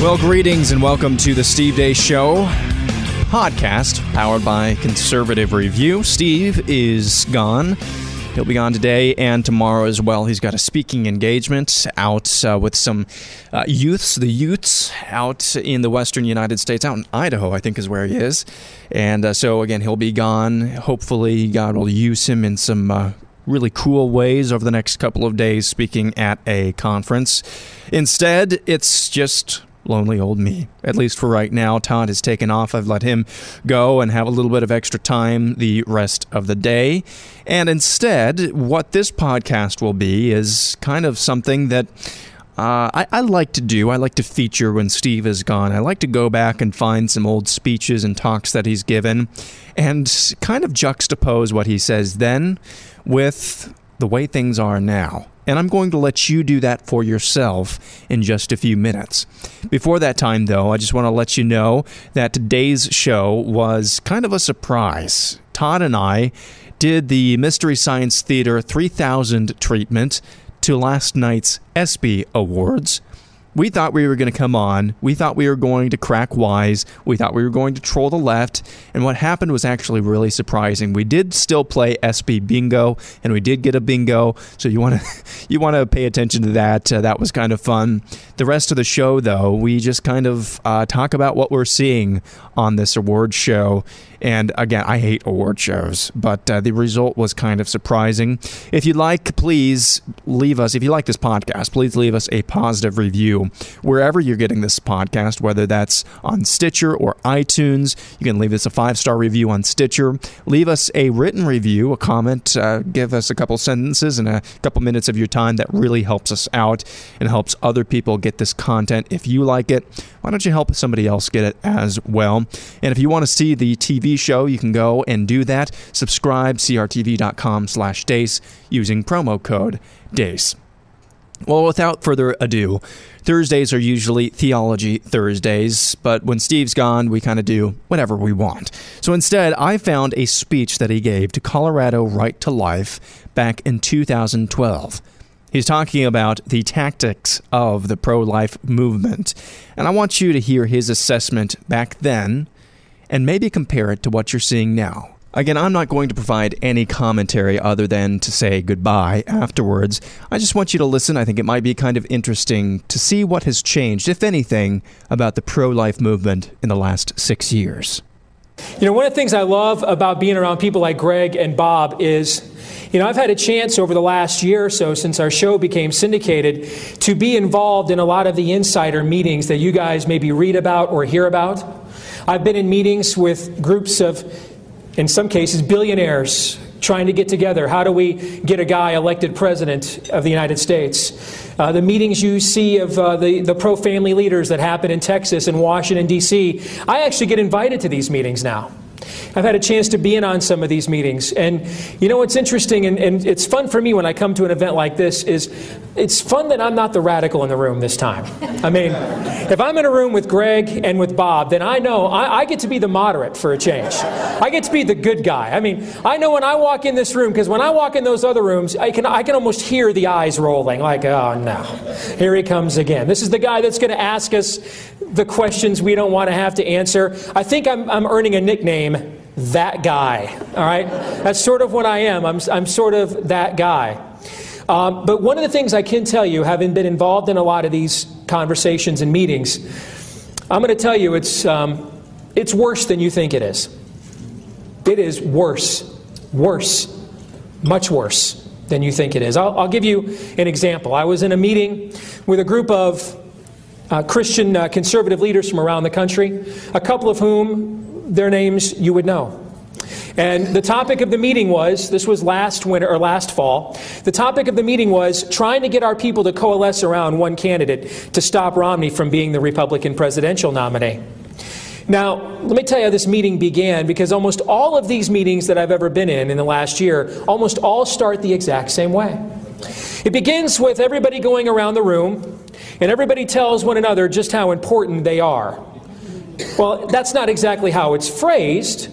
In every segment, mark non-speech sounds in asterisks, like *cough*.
Well, greetings and welcome to the Steve Deace Show podcast powered by Conservative Review. Steve is gone. He'll be gone today and tomorrow as well. He's got a speaking engagement out uh, with some uh, youths, the youths out in the western United States, out in Idaho, I think is where he is. And uh, so, again, he'll be gone. Hopefully, God will use him in some uh, really cool ways over the next couple of days speaking at a conference. Instead, it's just lonely old me. At least for right now, Todd has taken off. I've let him go and have a little bit of extra time the rest of the day. And instead, what this podcast will be is kind of something that. Uh, I, I, like to do. I like to feature when Steve is gone. I like to go back and find some old speeches and talks that he's given and kind of juxtapose what he says then with the way things are now and I'm going to let you do that for yourself in just a few minutes. Before that time, though, I just want to let you know that today's show was kind of a surprise. Todd and I did the Mystery Science Theater 3000 treatment to last night's ESPY Awards we thought we were going to come on. We thought we were going to crack wise. We thought we were going to troll the left. And what happened was actually really surprising. We did still play ESPY bingo, and we did get a bingo. So you want to *laughs* you want to pay attention to that. Uh, that was kind of fun. The rest of the show, though, we just kind of uh, talk about what we're seeing on this award show and again, I hate award shows, but uh, the result was kind of surprising. If you'd like, please leave us, if you like this podcast, please leave us a positive review wherever you're getting this podcast, whether that's on Stitcher or iTunes. You can leave us a five star review on Stitcher. Leave us a written review, a comment, uh, give us a couple sentences and a couple minutes of your time. That really helps us out and helps other people get this content. If you like it, why don't you help somebody else get it as well? And if you want to see the TV show, you can go and do that. Subscribe, crtv.com slash DEACE using promo code DEACE. Well, without further ado, Thursdays are usually Theology Thursdays, but when Steve's gone, we kind of do whatever we want. So instead, I found a speech that he gave to Colorado Right to Life back in 2012. He's talking about the tactics of the pro life movement, and I want you to hear his assessment back then and maybe compare it to what you're seeing now. Again, I'm not going to provide any commentary other than to say goodbye afterwards. I just want you to listen. I think it might be kind of interesting to see what has changed, if anything, about the pro life movement in the last six years. You know, one of the things I love about being around people like Greg and Bob is, you know, I've had a chance over the last year or so since our show became syndicated to be involved in a lot of the insider meetings that you guys maybe read about or hear about. I've been in meetings with groups of, in some cases, billionaires trying to get together. How do we get a guy elected president of the United States? Uh, the meetings you see of uh, the, the pro family leaders that happen in Texas and Washington, D.C., I actually get invited to these meetings now. I've had a chance to be in on some of these meetings. And you know what's interesting, and, and, it's fun for me when I come to an event like this, is it's fun that I'm not the radical in the room this time. I mean, if I'm in a room with Greg and with Bob, then I know I, I get to be the moderate for a change. I get to be the good guy. I mean, I know when I walk in this room, because when I walk in those other rooms, I can, I can almost hear the eyes rolling, like, oh no, here he comes again. This is the guy that's going to ask us the questions we don't want to have to answer. I think I'm, I'm earning a nickname that guy. All right? That's sort of what I am. I'm, I'm sort of that guy. Um, but one of the things I can tell you, having been involved in a lot of these conversations and meetings, I'm going to tell you it's, um, it's worse than you think it is. It is worse, worse, much worse than you think it is. I'll, I'll give you an example. I was in a meeting with a group of uh, Christian uh, conservative leaders from around the country, a couple of whom their names you would know. And the topic of the meeting was this was last winter or last fall. The topic of the meeting was trying to get our people to coalesce around one candidate to stop Romney from being the Republican presidential nominee. Now, let me tell you how this meeting began because almost all of these meetings that I've ever been in in the last year almost all start the exact same way. It begins with everybody going around the room and everybody tells one another just how important they are. Well, that's not exactly how it's phrased.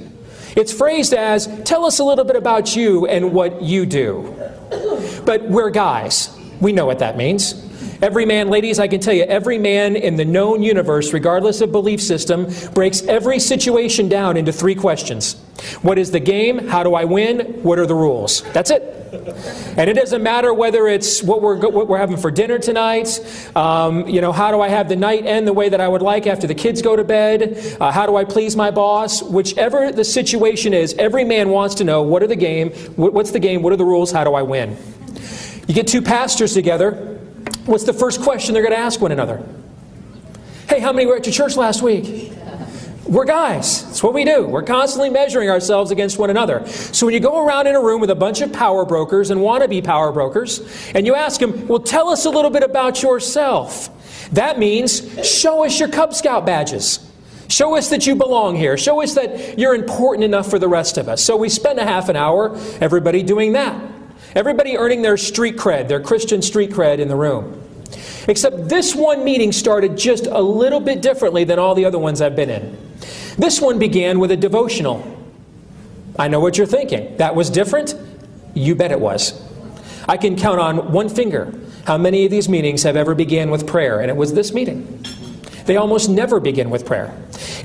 It's phrased as, tell us a little bit about you and what you do. But we're guys. We know what that means. Every man, ladies, I can tell you, every man in the known universe, regardless of belief system, breaks every situation down into three questions What is the game? How do I win? What are the rules? That's it. And it doesn't matter whether it's what we're, what we're having for dinner tonight, um, you know, how do I have the night end the way that I would like after the kids go to bed, uh, how do I please my boss, whichever the situation is, every man wants to know what are the game, what's the game, what are the rules, how do I win. You get two pastors together, What's the first question they're going to ask one another? Hey, how many were at your church last week? We're guys. That's what we do. We're constantly measuring ourselves against one another. So when you go around in a room with a bunch of power brokers and wannabe power brokers, and you ask them, well, tell us a little bit about yourself. That means show us your Cub Scout badges. Show us that you belong here. Show us that you're important enough for the rest of us. So we spend a half an hour, everybody doing that. Everybody earning their street cred, their Christian street cred in the room. Except this one meeting started just a little bit differently than all the other ones I've been in. This one began with a devotional. I know what you're thinking. That was different? You bet it was. I can count on one finger how many of these meetings have ever began with prayer, and it was this meeting. They almost never begin with prayer.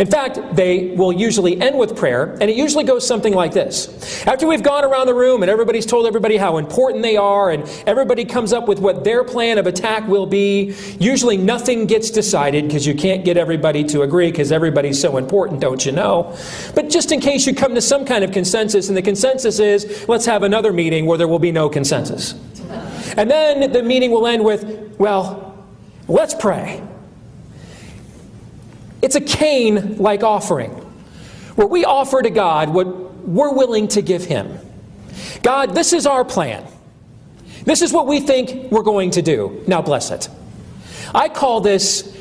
In fact, they will usually end with prayer, and it usually goes something like this. After we've gone around the room and everybody's told everybody how important they are, and everybody comes up with what their plan of attack will be, usually nothing gets decided because you can't get everybody to agree because everybody's so important, don't you know? But just in case you come to some kind of consensus, and the consensus is let's have another meeting where there will be no consensus. And then the meeting will end with, well, let's pray. It's a Cain like offering, where we offer to God what we're willing to give Him. God, this is our plan. This is what we think we're going to do. Now bless it. I call this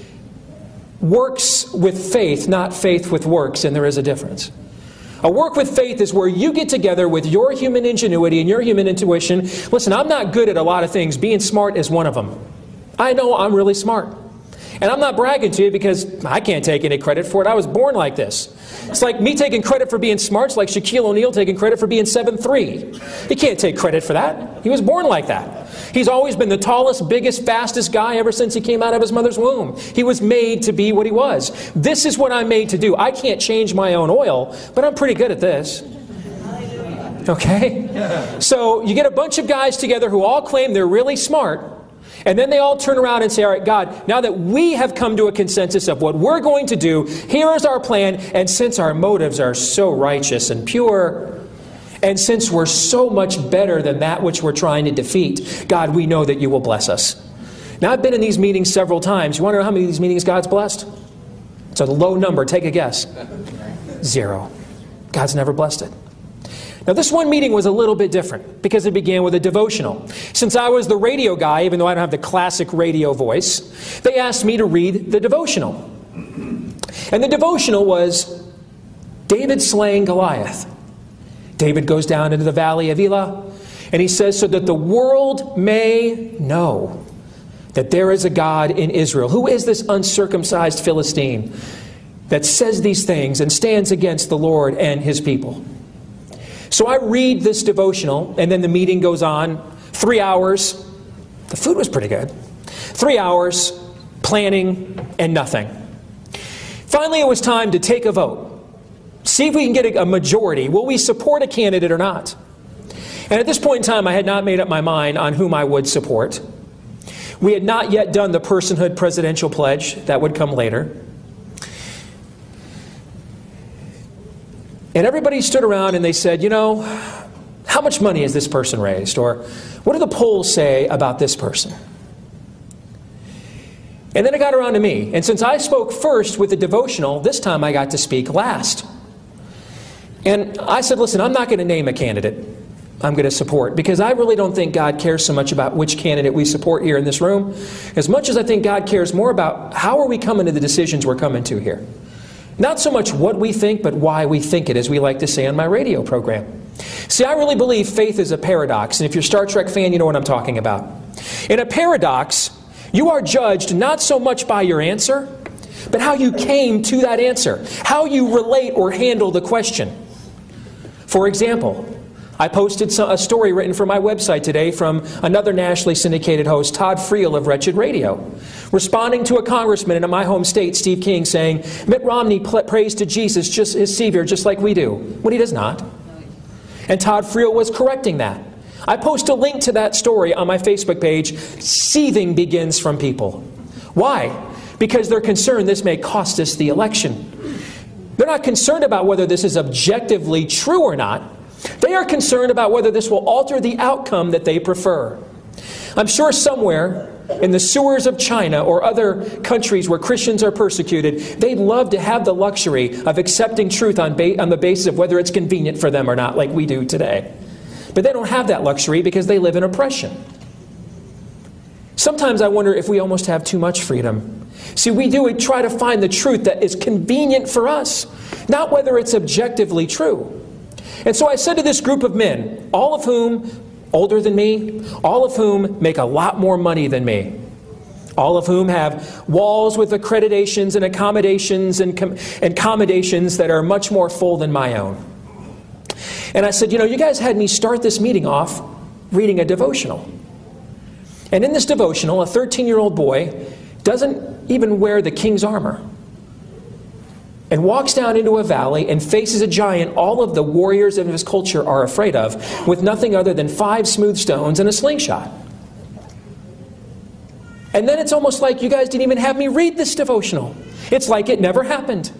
works with faith, not faith with works, and there is a difference. A work with faith is where you get together with your human ingenuity and your human intuition. Listen, I'm not good at a lot of things. Being smart is one of them. I know I'm really smart. And I'm not bragging to you because I can't take any credit for it. I was born like this. It's like me taking credit for being smart. It's like Shaquille O'Neal taking credit for being seven three. He can't take credit for that. He was born like that. He's always been the tallest, biggest, fastest guy ever since he came out of his mother's womb. He was made to be what he was. This is what I'm made to do. I can't change my own oil, but I'm pretty good at this. Okay? *laughs* So you get a bunch of guys together who all claim they're really smart. And then they all turn around and say, All right, God, now that we have come to a consensus of what we're going to do, here is our plan. And since our motives are so righteous and pure, and since we're so much better than that which we're trying to defeat, God, we know that you will bless us. Now, I've been in these meetings several times. You want to know how many of these meetings God's blessed? It's a low number. Take a guess. Zero. God's never blessed it. Now, this one meeting was a little bit different because it began with a devotional. Since I was the radio guy, even though I don't have the classic radio voice, they asked me to read the devotional. And the devotional was David slaying Goliath. David goes down into the valley of Elah, and he says, So that the world may know that there is a God in Israel. Who is this uncircumcised Philistine that says these things and stands against the Lord and his people? So I read this devotional, and then the meeting goes on. Three hours. The food was pretty good. Three hours, planning, and nothing. Finally, it was time to take a vote. See if we can get a majority. Will we support a candidate or not? And at this point in time, I had not made up my mind on whom I would support. We had not yet done the personhood presidential pledge, that would come later. And everybody stood around and they said, you know, how much money has this person raised? Or what do the polls say about this person? And then it got around to me. And since I spoke first with the devotional, this time I got to speak last. And I said, listen, I'm not going to name a candidate I'm going to support because I really don't think God cares so much about which candidate we support here in this room as much as I think God cares more about how are we coming to the decisions we're coming to here. Not so much what we think, but why we think it, as we like to say on my radio program. See, I really believe faith is a paradox, and if you're a Star Trek fan, you know what I'm talking about. In a paradox, you are judged not so much by your answer, but how you came to that answer, how you relate or handle the question. For example, I posted a story written for my website today from another nationally syndicated host, Todd Friel of Wretched Radio, responding to a congressman in my home state, Steve King, saying, Mitt Romney prays to Jesus, just his Savior, just like we do. When he does not. And Todd Friel was correcting that. I post a link to that story on my Facebook page. Seething begins from people. Why? Because they're concerned this may cost us the election. They're not concerned about whether this is objectively true or not. They are concerned about whether this will alter the outcome that they prefer. I'm sure somewhere in the sewers of China or other countries where Christians are persecuted, they'd love to have the luxury of accepting truth on, ba- on the basis of whether it's convenient for them or not, like we do today. But they don't have that luxury because they live in oppression. Sometimes I wonder if we almost have too much freedom. See, we do we try to find the truth that is convenient for us, not whether it's objectively true. And so I said to this group of men, all of whom older than me, all of whom make a lot more money than me, all of whom have walls with accreditations and accommodations and, com- accommodations that are much more full than my own. And I said, You know, you guys had me start this meeting off reading a devotional. And in this devotional, a 13 year old boy doesn't even wear the king's armor and walks down into a valley and faces a giant all of the warriors of his culture are afraid of, with nothing other than five smooth stones and a slingshot. And then it's almost like you guys didn't even have me read this devotional. It's like it never happened.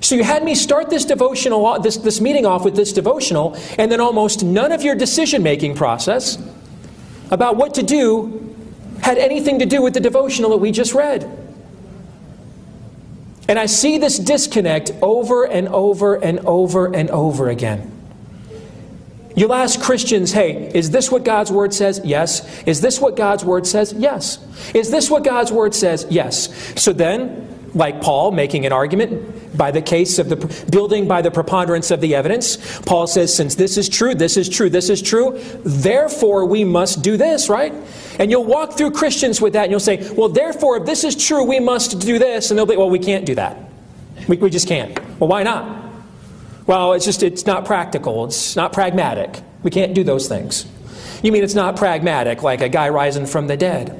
So you had me start this devotional, this, this meeting off with this devotional, and then almost none of your decision making process about what to do had anything to do with the devotional that we just read. And I see this disconnect over and over and over and over again. You'll ask Christians, hey, is this what God's Word says? Yes. Is this what God's Word says? Yes. Is this what God's Word says? Yes. So then, like Paul making an argument by the case of the building by the preponderance of the evidence, Paul says, since this is true, this is true, this is true, therefore we must do this, right? And you'll walk through Christians with that and you'll say, well, therefore, if this is true, we must do this. And they'll be, well, we can't do that. We, we just can't. Well, why not? Well, it's just, it's not practical. It's not pragmatic. We can't do those things. You mean it's not pragmatic like a guy rising from the dead?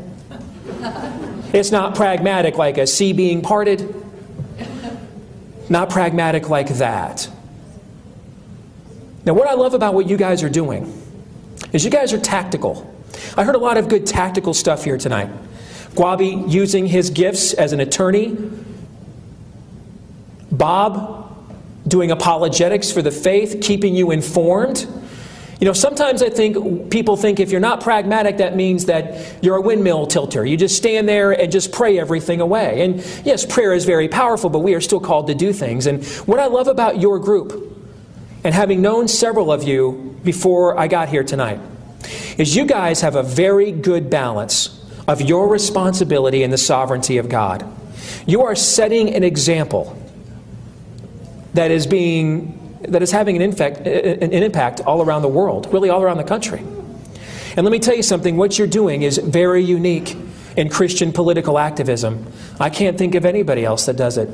It's not pragmatic like a sea being parted. Not pragmatic like that. Now, what I love about what you guys are doing is you guys are tactical. I heard a lot of good tactical stuff here tonight. Gwabi using his gifts as an attorney. Bob doing apologetics for the faith, keeping you informed. You know, sometimes I think people think if you're not pragmatic, that means that you're a windmill tilter. You just stand there and just pray everything away. And yes, prayer is very powerful, but we are still called to do things. And what I love about your group, and having known several of you before I got here tonight, is you guys have a very good balance of your responsibility and the sovereignty of God. You are setting an example that is being that is having an, infect, an impact all around the world, really all around the country. And let me tell you something, what you're doing is very unique in Christian political activism. I can't think of anybody else that does it.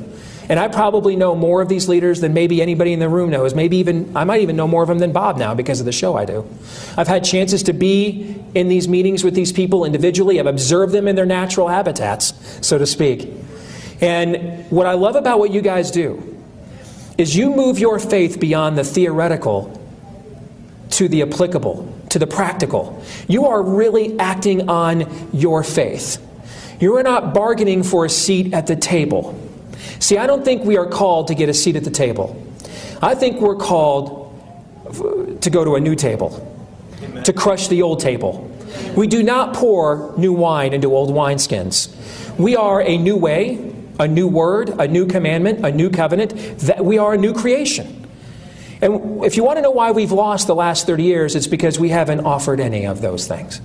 And I probably know more of these leaders than maybe anybody in the room knows. Maybe even, I might even know more of them than Bob now because of the show I do. I've had chances to be in these meetings with these people individually. I've observed them in their natural habitats, so to speak. And what I love about what you guys do is you move your faith beyond the theoretical to the applicable, to the practical. You are really acting on your faith. You are not bargaining for a seat at the table. See, I don't think we are called to get a seat at the table. I think we're called to go to a new table, Amen. to crush the old table. We do not pour new wine into old wineskins. We are a new way, a new word, a new commandment, a new covenant. That we are a new creation. And if you want to know why we've lost the last 30 years, it's because we haven't offered any of those things.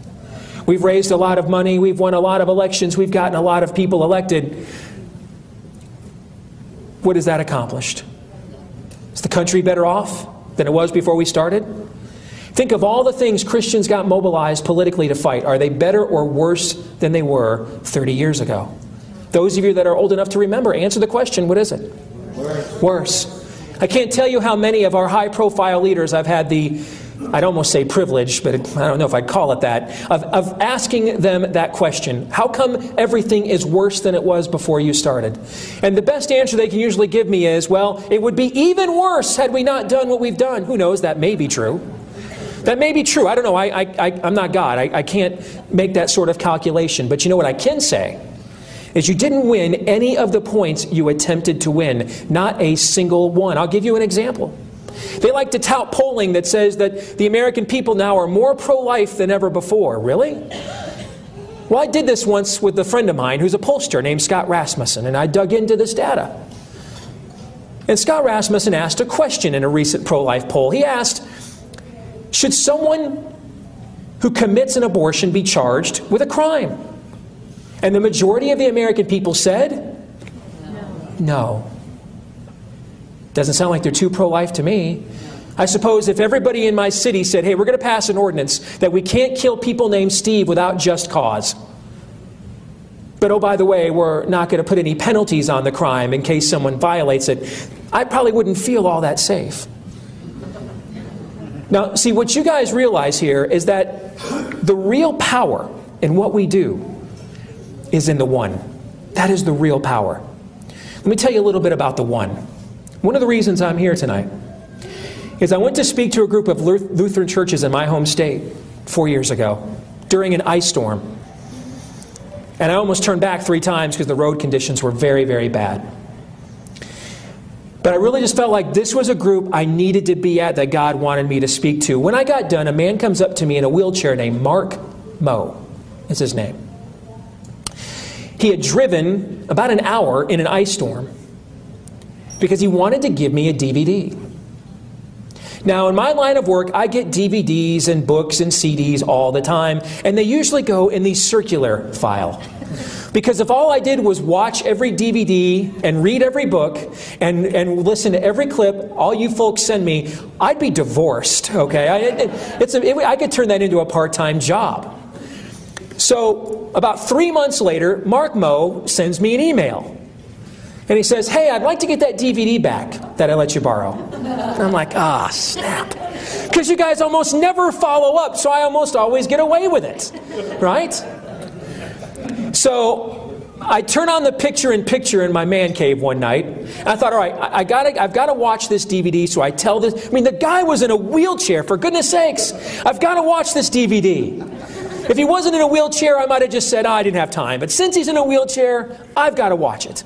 We've raised a lot of money, we've won a lot of elections, we've gotten a lot of people elected, what has that accomplished? Is the country better off than it was before we started? Think of all the things Christians got mobilized politically to fight. Are they better or worse than they were 30 years ago? Those of you that are old enough to remember, answer the question what is it? Worse. worse. I can't tell you how many of our high profile leaders I've had the I'd almost say privilege, but I don't know if I'd call it that, of, of asking them that question. How come everything is worse than it was before you started? And the best answer they can usually give me is, well, it would be even worse had we not done what we've done. Who knows? That may be true. That may be true. I don't know. I, I, am not God. I, I can't make that sort of calculation. But you know what I can say? Is you didn't win any of the points you attempted to win. Not a single one. I'll give you an example. They like to tout polling that says that the American people now are more pro life than ever before. Really? Well, I did this once with a friend of mine who's a pollster named Scott Rasmussen, and I dug into this data. And Scott Rasmussen asked a question in a recent pro life poll. He asked, should someone who commits an abortion be charged with a crime? And the majority of the American people said, no. no. Doesn't sound like they're too pro life to me. I suppose if everybody in my city said, hey, we're going to pass an ordinance that we can't kill people named Steve without just cause. But oh, by the way, we're not going to put any penalties on the crime in case someone violates it, I probably wouldn't feel all that safe. Now, see, what you guys realize here is that the real power in what we do is in the one. That is the real power. Let me tell you a little bit about the one. One of the reasons I'm here tonight is I went to speak to a group of Lutheran churches in my home state four years ago during an ice storm. And I almost turned back three times because the road conditions were very, very bad. But I really just felt like this was a group I needed to be at that God wanted me to speak to. When I got done, a man comes up to me in a wheelchair named Mark Moe, is his name. He had driven about an hour in an ice storm because he wanted to give me a DVD. Now, in my line of work, I get DVDs and books and CDs all the time, and they usually go in the circular file. Because if all I did was watch every DVD and read every book and, and listen to every clip all you folks send me, I'd be divorced, okay? I, it, it's a, it, I could turn that into a part time job. So, about three months later, Mark Moe sends me an email. And he says, Hey, I'd like to get that DVD back that I let you borrow. And I'm like, Ah, snap. Because you guys almost never follow up, so I almost always get away with it, right? So I turn on the picture in picture in my man cave one night. And I thought, all right, I, I gotta, I've got to watch this DVD. So I tell this. I mean, the guy was in a wheelchair, for goodness sakes. I've got to watch this DVD. If he wasn't in a wheelchair, I might have just said, oh, I didn't have time. But since he's in a wheelchair, I've got to watch it.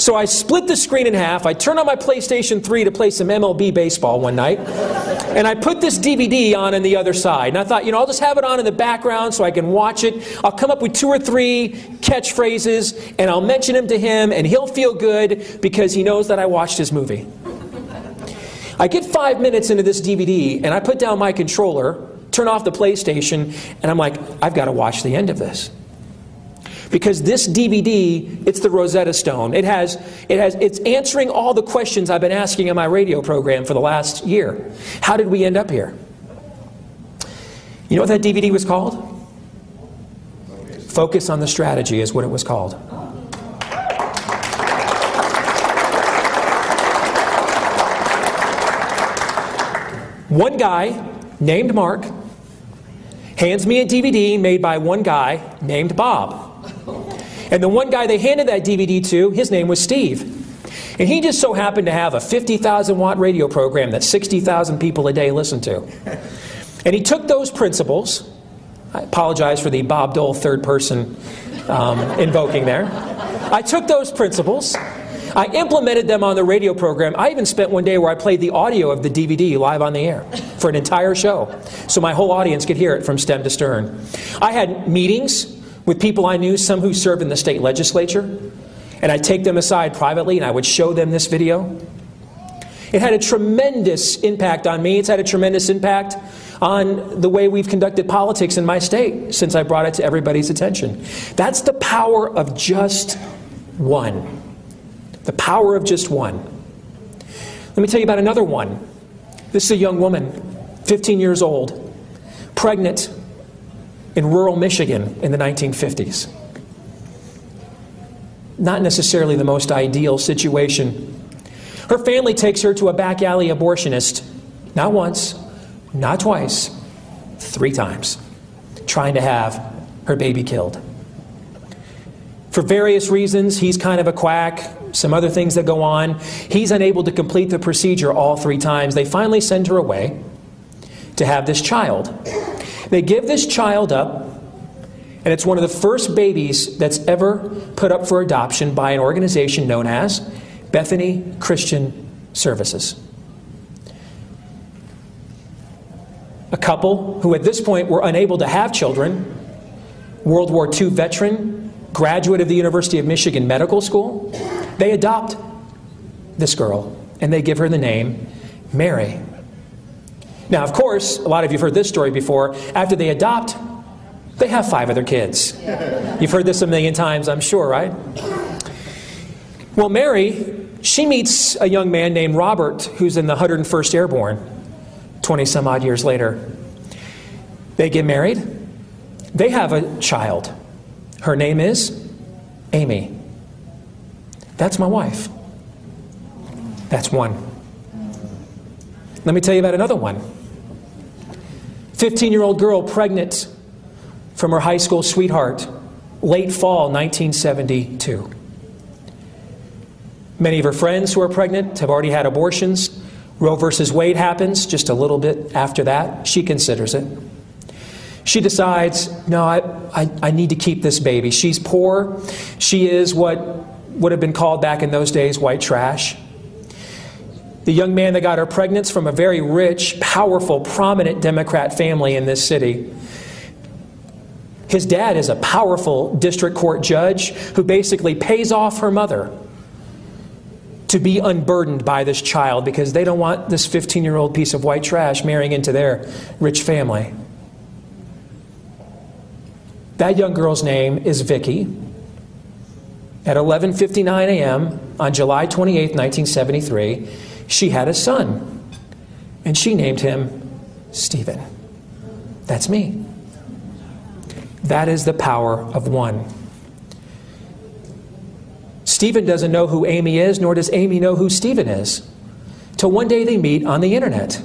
So I split the screen in half. I turned on my PlayStation 3 to play some MLB baseball one night. And I put this DVD on on the other side. And I thought, you know, I'll just have it on in the background so I can watch it. I'll come up with two or three catchphrases and I'll mention them to him and he'll feel good because he knows that I watched his movie. I get five minutes into this DVD and I put down my controller turn off the PlayStation, and I'm like, I've got to watch the end of this. Because this DVD, it's the Rosetta Stone. It has, it has, it's answering all the questions I've been asking in my radio program for the last year. How did we end up here? You know what that DVD was called? Focus on the Strategy is what it was called. One guy named Mark hands me a DVD made by one guy named Bob. And the one guy they handed that DVD to, his name was Steve. And he just so happened to have a 50,000 watt radio program that 60,000 people a day listen to. And he took those principles. I apologize for the Bob Dole third person um, invoking there. I took those principles I implemented them on the radio program. I even spent one day where I played the audio of the DVD live on the air for an entire show so my whole audience could hear it from stem to stern. I had meetings with people I knew, some who served in the state legislature, and I'd take them aside privately and I would show them this video. It had a tremendous impact on me. It's had a tremendous impact on the way we've conducted politics in my state since I brought it to everybody's attention. That's the power of just one. The power of just one. Let me tell you about another one. This is a young woman, 15 years old, pregnant in rural Michigan in the 1950s. Not necessarily the most ideal situation. Her family takes her to a back alley abortionist, not once, not twice, three times, trying to have her baby killed. For various reasons, he's kind of a quack, some other things that go on. He's unable to complete the procedure all three times. They finally send her away to have this child. They give this child up, and it's one of the first babies that's ever put up for adoption by an organization known as Bethany Christian Services. A couple who at this point were unable to have children, World War II veteran, graduate of the University of Michigan Medical School, they adopt this girl and they give her the name Mary. Now, of course, a lot of you have heard this story before. After they adopt, they have five other kids. You've heard this a million times, I'm sure, right? Well, Mary, she meets a young man named Robert who's in the 101st Airborne 20 some odd years later. They get married. They have a child. Her name is Amy. That's my wife. That's one. Let me tell you about another one. 15 year old girl pregnant from her high school sweetheart, late fall 1972. Many of her friends who are pregnant have already had abortions. Roe versus Wade happens just a little bit after that. She considers it. She decides, no, I, I, I, need to keep this baby. She's poor. She is what would have been called back in those days white trash. The young man that got her pregnant from a very rich, powerful, prominent Democrat family in this city. His dad is a powerful district court judge who basically pays off her mother to be unburdened by this child because they don't want this 15 year old piece of white trash marrying into their rich family. That young girl's name is Vicky. At 11:59 a.m. on July 28, 1973, she had a son, and she named him Stephen. That's me. That is the power of one. Stephen doesn't know who Amy is, nor does Amy know who Stephen is. Till one day they meet on the internet,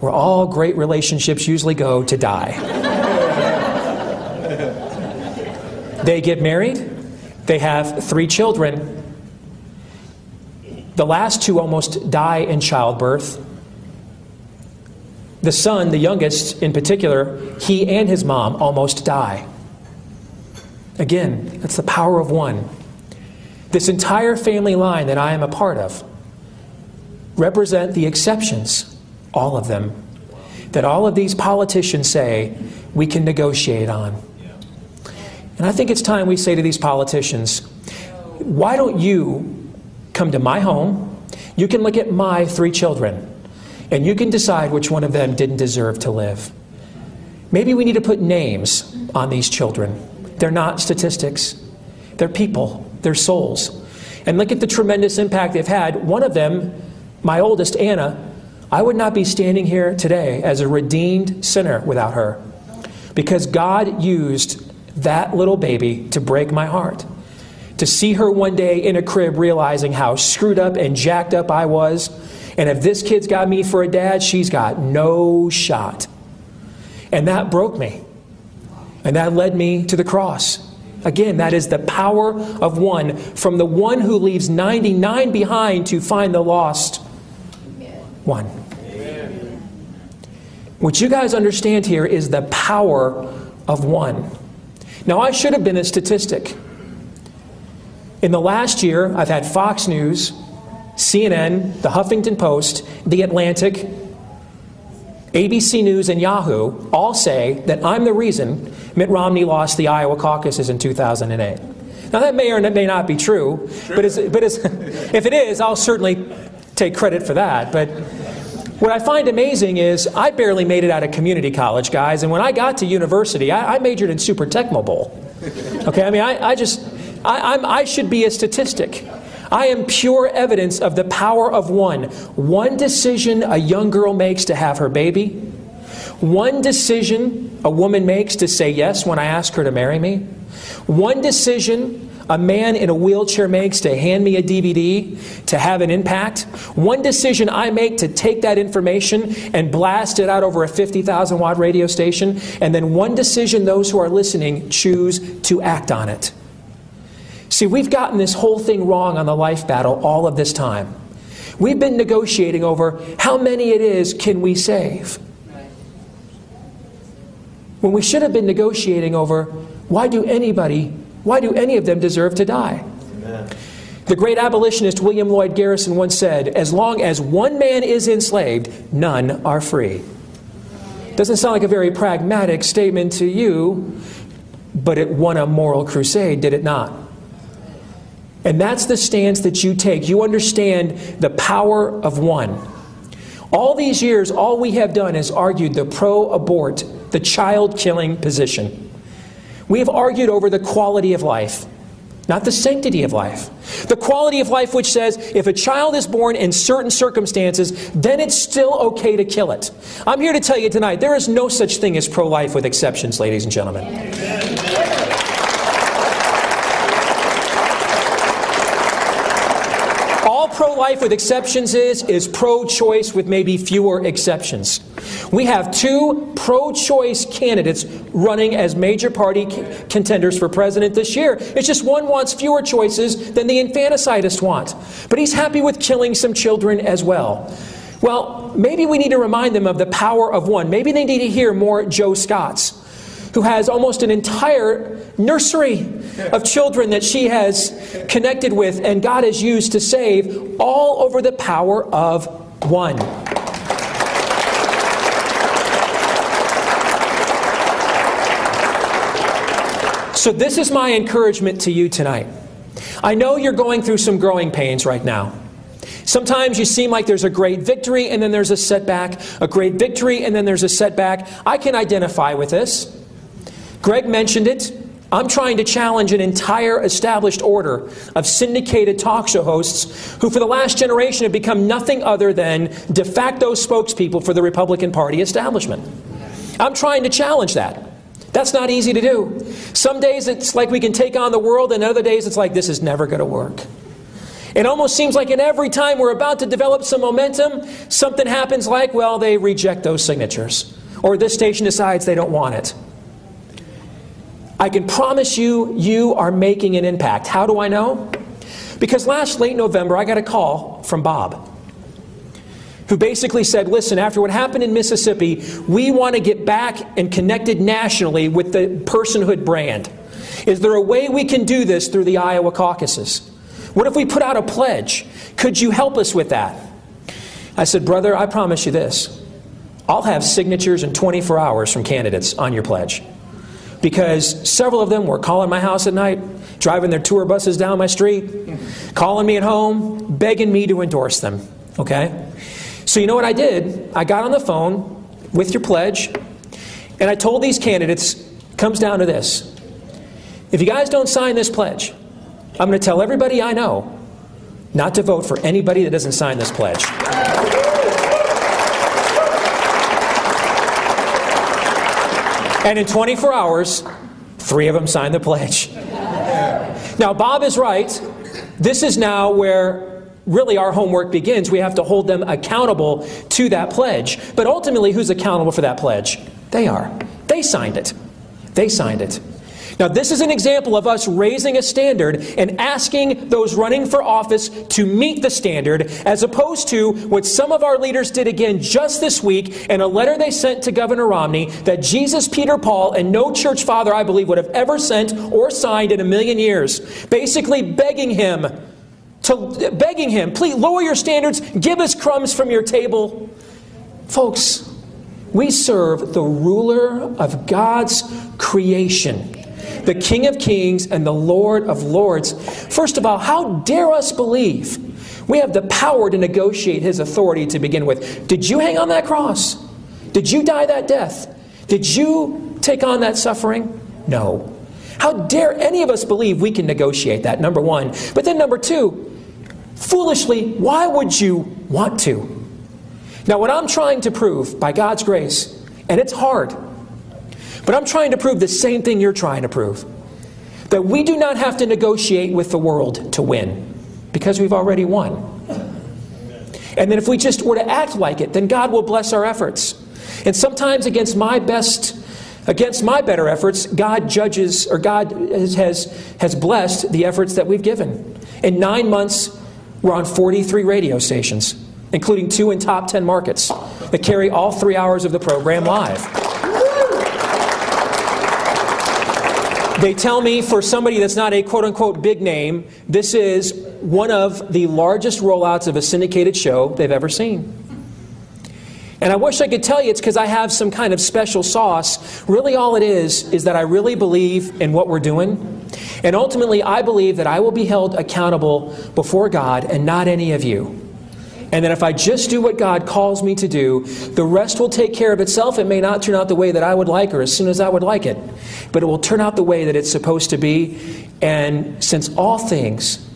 where all great relationships usually go to die. *laughs* they get married, they have three children. The last two almost die in childbirth. The son, the youngest in particular, he and his mom almost die. Again, that's the power of one. This entire family line that I am a part of represent the exceptions, all of them, that all of these politicians say we can negotiate on. And I think it's time we say to these politicians, why don't you come to my home? You can look at my three children, and you can decide which one of them didn't deserve to live. Maybe we need to put names on these children. They're not statistics, they're people their souls. And look at the tremendous impact they've had. One of them, my oldest, Anna, I would not be standing here today as a redeemed sinner without her. Because God used that little baby to break my heart. To see her one day in a crib realizing how screwed up and jacked up I was. And if this kid's got me for a dad, she's got no shot. And that broke me. And that led me to the cross. Again, that is the power of one, from the one who leaves 99 behind to find the lost one. What you guys understand here is the power of one. Now, I should have been a statistic. In the last year, I've had Fox News, CNN, the Huffington Post, The Atlantic, ABC News, and Yahoo all say that I'm the reason Mitt Romney lost the Iowa caucuses in 2008. Now, that may or may not be true, true. but, it's, but it's, *laughs* if it is, I'll certainly take credit for that. But what I find amazing is I barely made it out of community college, guys, and when I got to university, I, I majored in Super Tecmo Bowl. Okay, I mean, I, I just, I, I should be a statistic. I am pure evidence of the power of one. One decision a young girl makes to have her baby, one decision a woman makes to say yes when I ask her to marry me, one decision a man in a wheelchair makes to hand me a DVD to have an impact, one decision I make to take that information and blast it out over a 50,000 watt radio station, and then one decision those who are listening choose to act on it. See, we've gotten this whole thing wrong on the life battle all of this time. We've been negotiating over how many it is can we save. When we should have been negotiating over why do anybody why do any of them deserve to die? Amen. The great abolitionist William Lloyd Garrison once said, As long as one man is enslaved, none are free. Doesn't sound like a very pragmatic statement to you, but it won a moral crusade, did it not? And that's the stance that you take. You understand the power of one. All these years, all we have done is argued the pro abort, the child killing position. We have argued over the quality of life, not the sanctity of life. The quality of life, which says if a child is born in certain circumstances, then it's still okay to kill it. I'm here to tell you tonight there is no such thing as pro life with exceptions, ladies and gentlemen. Pro life with exceptions is, is pro choice with maybe fewer exceptions. We have two pro choice candidates running as major party contenders for president this year. It's just one wants fewer choices than the infanticidists want. But he's happy with killing some children as well. Well, maybe we need to remind them of the power of one. Maybe they need to hear more Jo Scotts who has almost an entire nursery of children that she has connected with and God has used to save, all over the power of one. So, this is my encouragement to you tonight. I know you're going through some growing pains right now. Sometimes you seem like there's a great victory and then there's a setback, a great victory and then there's a setback. I can identify with this. Greg mentioned it. I'm trying to challenge an entire established order of syndicated talk show hosts who, for the last generation, have become nothing other than de facto spokespeople for the Republican Party establishment. I'm trying to challenge that. That's not easy to do. Some days it's like we can take on the world, and other days it's like this is never going to work. It almost seems like in every time we're about to develop some momentum, something happens like, well, they reject those signatures, or this station decides they don't want it. I can promise you, you are making an impact. How do I know? Because last late November, I got a call from Bob, who basically said, Listen, after what happened in Mississippi, we want to get back and connected nationally with the personhood brand. Is there a way we can do this through the Iowa caucuses? What if we put out a pledge? Could you help us with that? I said, Brother, I promise you this. I'll have signatures in 24 hours from candidates on your pledge because several of them were calling my house at night, driving their tour buses down my street, calling me at home, begging me to endorse them. Okay? So, you know what I did? I got on the phone with your pledge, and I told these candidates, comes down to this. If you guys don't sign this pledge, I'm going to tell everybody I know not to vote for anybody that doesn't sign this pledge. And in 24 hours, three of them signed the pledge. Now, Bob is right. This is now where really our homework begins. We have to hold them accountable to that pledge. But ultimately, who's accountable for that pledge? They are. They signed it. They signed it. Now, this is an example of us raising a standard and asking those running for office to meet the standard, as opposed to what some of our leaders did again just this week in a letter they sent to Governor Romney that Jesus, Peter, Paul, and no church father, I believe, would have ever sent or signed in a million years, basically begging him to begging him, please lower your standards, give us crumbs from your table. Folks, we serve the ruler of God's creation the King of Kings and the Lord of Lords. First of all, how dare us believe we have the power to negotiate his authority to begin with? Did you hang on that cross? Did you die that death? Did you take on that suffering? No. How dare any of us believe we can negotiate that, number one. But then, number two, Foolishly, why would you want to? Now, what I'm trying to prove by God's grace, and it's hard, but I'm trying to prove the same thing you're trying to prove that we do not have to negotiate with the world to win because we've already won. And then if we just were to act like it, then God will bless our efforts. And sometimes against my best against my better efforts, God judges or God has has blessed the efforts that we've given. In 9 months, we're on 43 radio stations, including two in top 10 markets that carry all 3 hours of the program live. They tell me for somebody that's not a quote unquote big name, this is one of the largest rollouts of a syndicated show they've ever seen. And I wish I could tell you it's because I have some kind of special sauce. Really, all it is is that I really believe in what we're doing. And ultimately, I believe that I will be held accountable before God and not any of you. And that if I just do what God calls me to do, the rest will take care of itself. It may not turn out the way that I would like or as soon as I would like it, but it will turn out the way that it's supposed to be. And since all things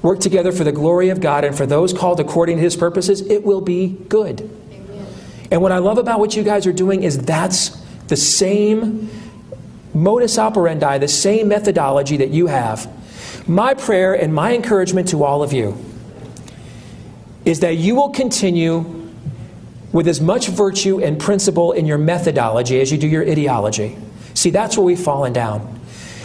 work together for the glory of God and for those called according to his purposes, it will be good. Amen. And what I love about what you guys are doing is that's the same modus operandi, the same methodology that you have. My prayer and my encouragement to all of you is that you will continue with as much virtue and principle in your methodology as you do your ideology. See, that's where we've fallen down.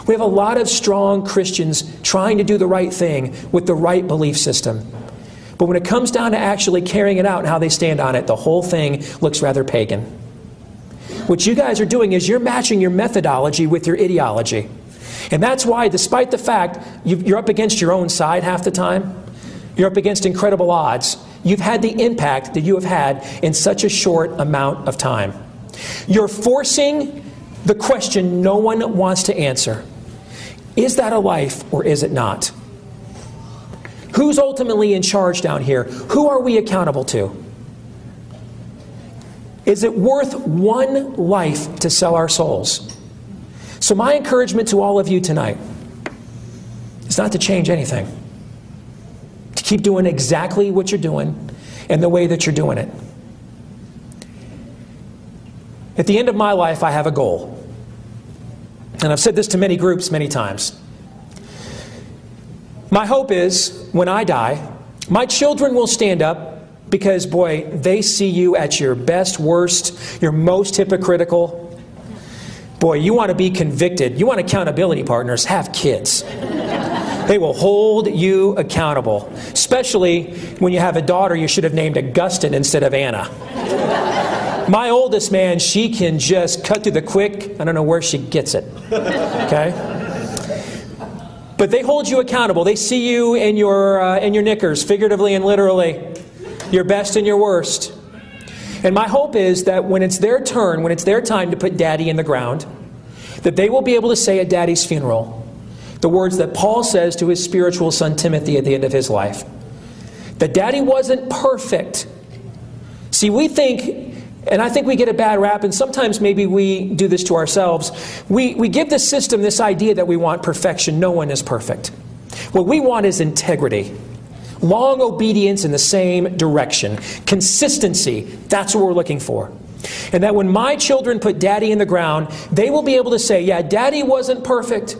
We have a lot of strong Christians trying to do the right thing with the right belief system. But when it comes down to actually carrying it out and how they stand on it, the whole thing looks rather pagan. What you guys are doing is you're matching your methodology with your ideology. And that's why, despite the fact you're up against your own side half the time, you're up against incredible odds. You've had the impact that you have had in such a short amount of time. You're forcing the question no one wants to answer Is that a life or is it not? Who's ultimately in charge down here? Who are we accountable to? Is it worth one life to sell our souls? So, my encouragement to all of you tonight is not to change anything. Keep doing exactly what you're doing and the way that you're doing it. At the end of my life, I have a goal. And I've said this to many groups many times. My hope is when I die, my children will stand up because, boy, they see you at your best, worst, your most hypocritical. Boy, you want to be convicted. You want accountability partners. Have kids. They will hold you accountable, especially when you have a daughter you should have named Augustine instead of Anna. My oldest man, she can just cut through the quick. I don't know where she gets it. Okay? But they hold you accountable. They see you in your, uh, in your knickers, figuratively and literally, your best and your worst. And my hope is that when it's their turn, when it's their time to put daddy in the ground, that they will be able to say at daddy's funeral, the words that Paul says to his spiritual son Timothy at the end of his life that daddy wasn't perfect. See, we think, and I think we get a bad rap, and sometimes maybe we do this to ourselves. We, we give the system this idea that we want perfection. No one is perfect. What we want is integrity. Long obedience in the same direction. Consistency. That's what we're looking for. And that when my children put daddy in the ground, they will be able to say, Yeah, daddy wasn't perfect.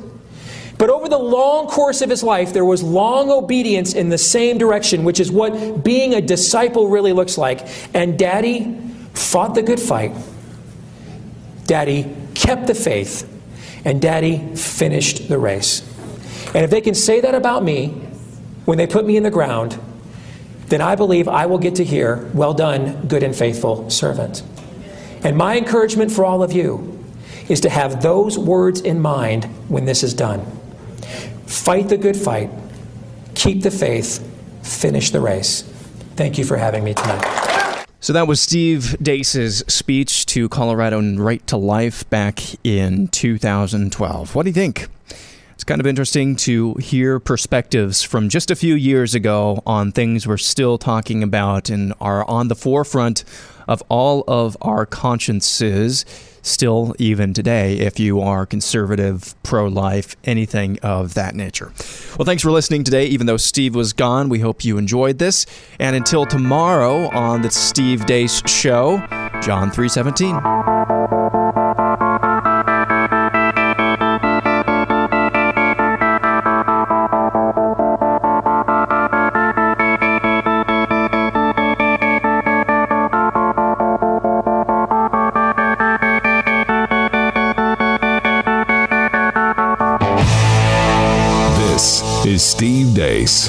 But over the long course of his life, there was long obedience in the same direction, which is what being a disciple really looks like. And daddy fought the good fight. Daddy kept the faith. And daddy finished the race. And if they can say that about me when they put me in the ground, then I believe I will get to hear, Well done, good and faithful servant. And my encouragement for all of you is to have those words in mind when this is done. Fight the good fight, keep the faith, finish the race. Thank you for having me tonight. So that was Steve Deace's speech to Colorado Right to Life back in 2012. What do you think? It's kind of interesting to hear perspectives from just a few years ago on things we're still talking about and are on the forefront of all of our consciences still even today if you are conservative, pro life, anything of that nature. Well, thanks for listening today. Even though Steve was gone, we hope you enjoyed this. And until tomorrow on the Steve Deace Show, John 317. This